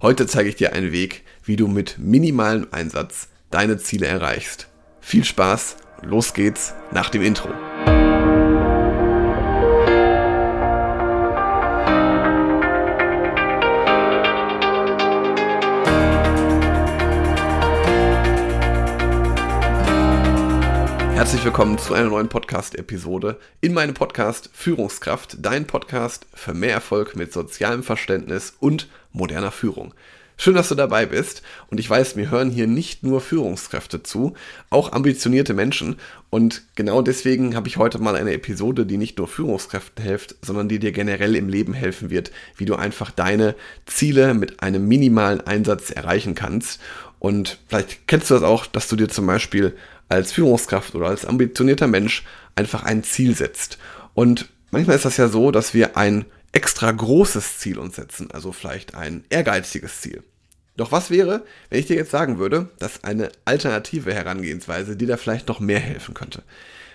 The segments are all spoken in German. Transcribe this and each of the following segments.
Heute zeige ich dir einen Weg, wie du mit minimalem Einsatz deine Ziele erreichst. Viel Spaß, los geht's nach dem Intro. Herzlich willkommen zu einer neuen Podcast-Episode in meinem Podcast Führungskraft, dein Podcast für mehr Erfolg mit sozialem Verständnis und moderner Führung. Schön, dass du dabei bist und ich weiß, mir hören hier nicht nur Führungskräfte zu, auch ambitionierte Menschen und genau deswegen habe ich heute mal eine Episode, die nicht nur Führungskräften hilft, sondern die dir generell im Leben helfen wird, wie du einfach deine Ziele mit einem minimalen Einsatz erreichen kannst und vielleicht kennst du das auch, dass du dir zum Beispiel als Führungskraft oder als ambitionierter Mensch einfach ein Ziel setzt. Und manchmal ist das ja so, dass wir ein extra großes Ziel uns setzen, also vielleicht ein ehrgeiziges Ziel. Doch was wäre, wenn ich dir jetzt sagen würde, dass eine alternative Herangehensweise dir da vielleicht noch mehr helfen könnte?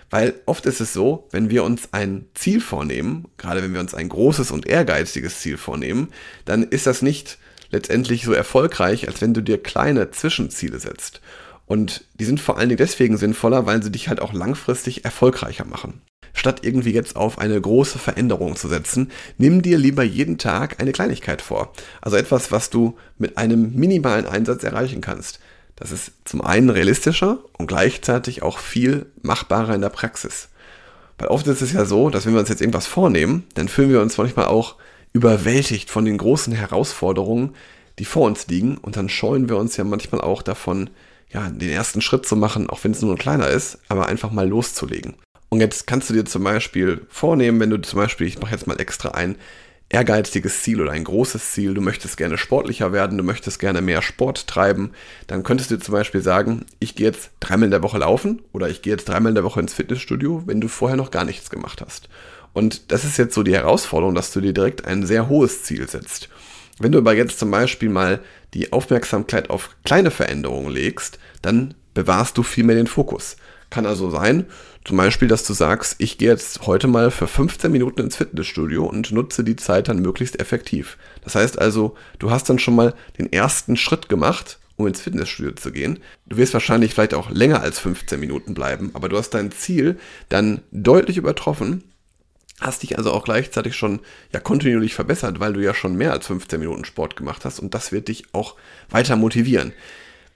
Weil oft ist es so, wenn wir uns ein Ziel vornehmen, gerade wenn wir uns ein großes und ehrgeiziges Ziel vornehmen, dann ist das nicht letztendlich so erfolgreich, als wenn du dir kleine Zwischenziele setzt. Und die sind vor allen Dingen deswegen sinnvoller, weil sie dich halt auch langfristig erfolgreicher machen. Statt irgendwie jetzt auf eine große Veränderung zu setzen, nimm dir lieber jeden Tag eine Kleinigkeit vor. Also etwas, was du mit einem minimalen Einsatz erreichen kannst. Das ist zum einen realistischer und gleichzeitig auch viel machbarer in der Praxis. Weil oft ist es ja so, dass wenn wir uns jetzt irgendwas vornehmen, dann fühlen wir uns manchmal auch überwältigt von den großen Herausforderungen, die vor uns liegen und dann scheuen wir uns ja manchmal auch davon, ja, den ersten Schritt zu machen, auch wenn es nur ein kleiner ist, aber einfach mal loszulegen. Und jetzt kannst du dir zum Beispiel vornehmen, wenn du zum Beispiel, ich mache jetzt mal extra ein ehrgeiziges Ziel oder ein großes Ziel, du möchtest gerne sportlicher werden, du möchtest gerne mehr Sport treiben, dann könntest du zum Beispiel sagen, ich gehe jetzt dreimal in der Woche laufen oder ich gehe jetzt dreimal in der Woche ins Fitnessstudio, wenn du vorher noch gar nichts gemacht hast. Und das ist jetzt so die Herausforderung, dass du dir direkt ein sehr hohes Ziel setzt. Wenn du aber jetzt zum Beispiel mal die Aufmerksamkeit auf kleine Veränderungen legst, dann bewahrst du viel mehr den Fokus. Kann also sein, zum Beispiel, dass du sagst, ich gehe jetzt heute mal für 15 Minuten ins Fitnessstudio und nutze die Zeit dann möglichst effektiv. Das heißt also, du hast dann schon mal den ersten Schritt gemacht, um ins Fitnessstudio zu gehen. Du wirst wahrscheinlich vielleicht auch länger als 15 Minuten bleiben, aber du hast dein Ziel dann deutlich übertroffen hast dich also auch gleichzeitig schon ja kontinuierlich verbessert, weil du ja schon mehr als 15 Minuten Sport gemacht hast und das wird dich auch weiter motivieren.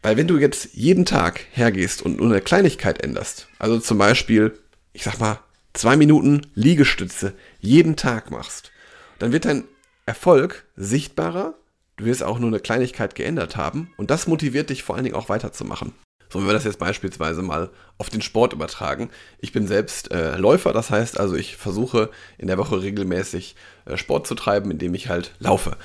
Weil wenn du jetzt jeden Tag hergehst und nur eine Kleinigkeit änderst, also zum Beispiel, ich sag mal, zwei Minuten Liegestütze jeden Tag machst, dann wird dein Erfolg sichtbarer, du wirst auch nur eine Kleinigkeit geändert haben und das motiviert dich vor allen Dingen auch weiterzumachen. So, wenn wir das jetzt beispielsweise mal auf den Sport übertragen. Ich bin selbst äh, Läufer, das heißt also, ich versuche in der Woche regelmäßig äh, Sport zu treiben, indem ich halt laufe.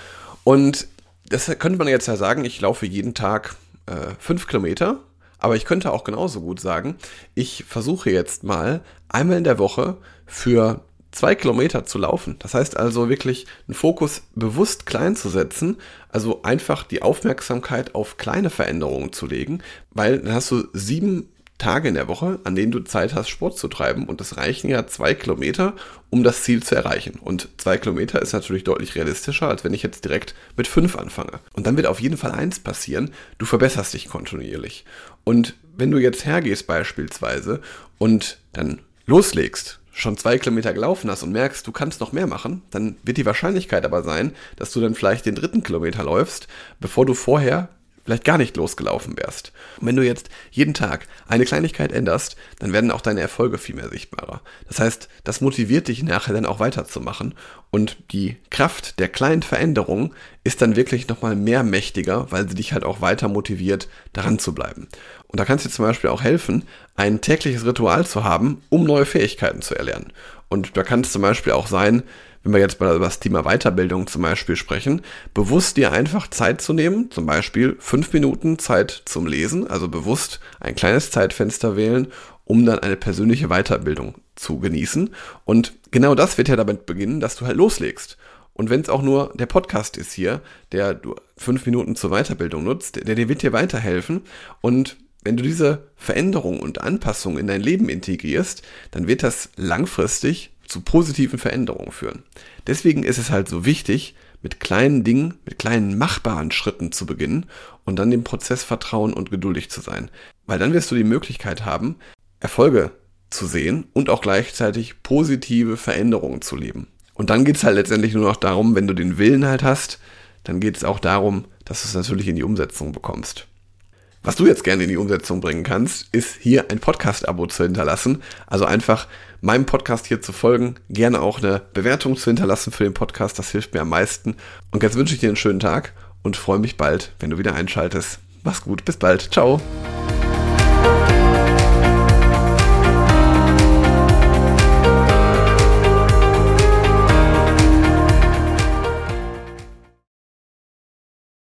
Und das könnte man jetzt ja sagen, ich laufe jeden Tag äh, fünf Kilometer, aber ich könnte auch genauso gut sagen, ich versuche jetzt mal einmal in der Woche für zwei Kilometer zu laufen. Das heißt also wirklich einen Fokus bewusst klein zu setzen, also einfach die Aufmerksamkeit auf kleine Veränderungen zu legen, weil dann hast du sieben Tage in der Woche, an denen du Zeit hast, Sport zu treiben. Und das reichen ja zwei Kilometer, um das Ziel zu erreichen. Und zwei Kilometer ist natürlich deutlich realistischer, als wenn ich jetzt direkt mit fünf anfange. Und dann wird auf jeden Fall eins passieren, du verbesserst dich kontinuierlich. Und wenn du jetzt hergehst beispielsweise und dann loslegst, schon zwei Kilometer gelaufen hast und merkst, du kannst noch mehr machen, dann wird die Wahrscheinlichkeit aber sein, dass du dann vielleicht den dritten Kilometer läufst, bevor du vorher vielleicht gar nicht losgelaufen wärst. Und wenn du jetzt jeden Tag eine Kleinigkeit änderst, dann werden auch deine Erfolge viel mehr sichtbarer. Das heißt, das motiviert dich nachher dann auch weiterzumachen und die Kraft der kleinen Veränderungen ist dann wirklich nochmal mehr mächtiger, weil sie dich halt auch weiter motiviert, daran zu bleiben. Und da kann es dir zum Beispiel auch helfen, ein tägliches Ritual zu haben, um neue Fähigkeiten zu erlernen. Und da kann es zum Beispiel auch sein, wenn wir jetzt mal über das Thema Weiterbildung zum Beispiel sprechen, bewusst dir einfach Zeit zu nehmen, zum Beispiel fünf Minuten Zeit zum Lesen, also bewusst ein kleines Zeitfenster wählen, um dann eine persönliche Weiterbildung zu genießen. Und genau das wird ja damit beginnen, dass du halt loslegst. Und wenn es auch nur der Podcast ist hier, der du fünf Minuten zur Weiterbildung nutzt, der, der wird dir weiterhelfen. Und wenn du diese Veränderung und Anpassung in dein Leben integrierst, dann wird das langfristig zu positiven Veränderungen führen. Deswegen ist es halt so wichtig, mit kleinen Dingen, mit kleinen machbaren Schritten zu beginnen und dann dem Prozess vertrauen und geduldig zu sein. Weil dann wirst du die Möglichkeit haben, Erfolge zu sehen und auch gleichzeitig positive Veränderungen zu leben. Und dann geht es halt letztendlich nur noch darum, wenn du den Willen halt hast, dann geht es auch darum, dass du es natürlich in die Umsetzung bekommst. Was du jetzt gerne in die Umsetzung bringen kannst, ist hier ein Podcast-Abo zu hinterlassen. Also einfach meinem Podcast hier zu folgen, gerne auch eine Bewertung zu hinterlassen für den Podcast, das hilft mir am meisten. Und jetzt wünsche ich dir einen schönen Tag und freue mich bald, wenn du wieder einschaltest. Mach's gut, bis bald, ciao.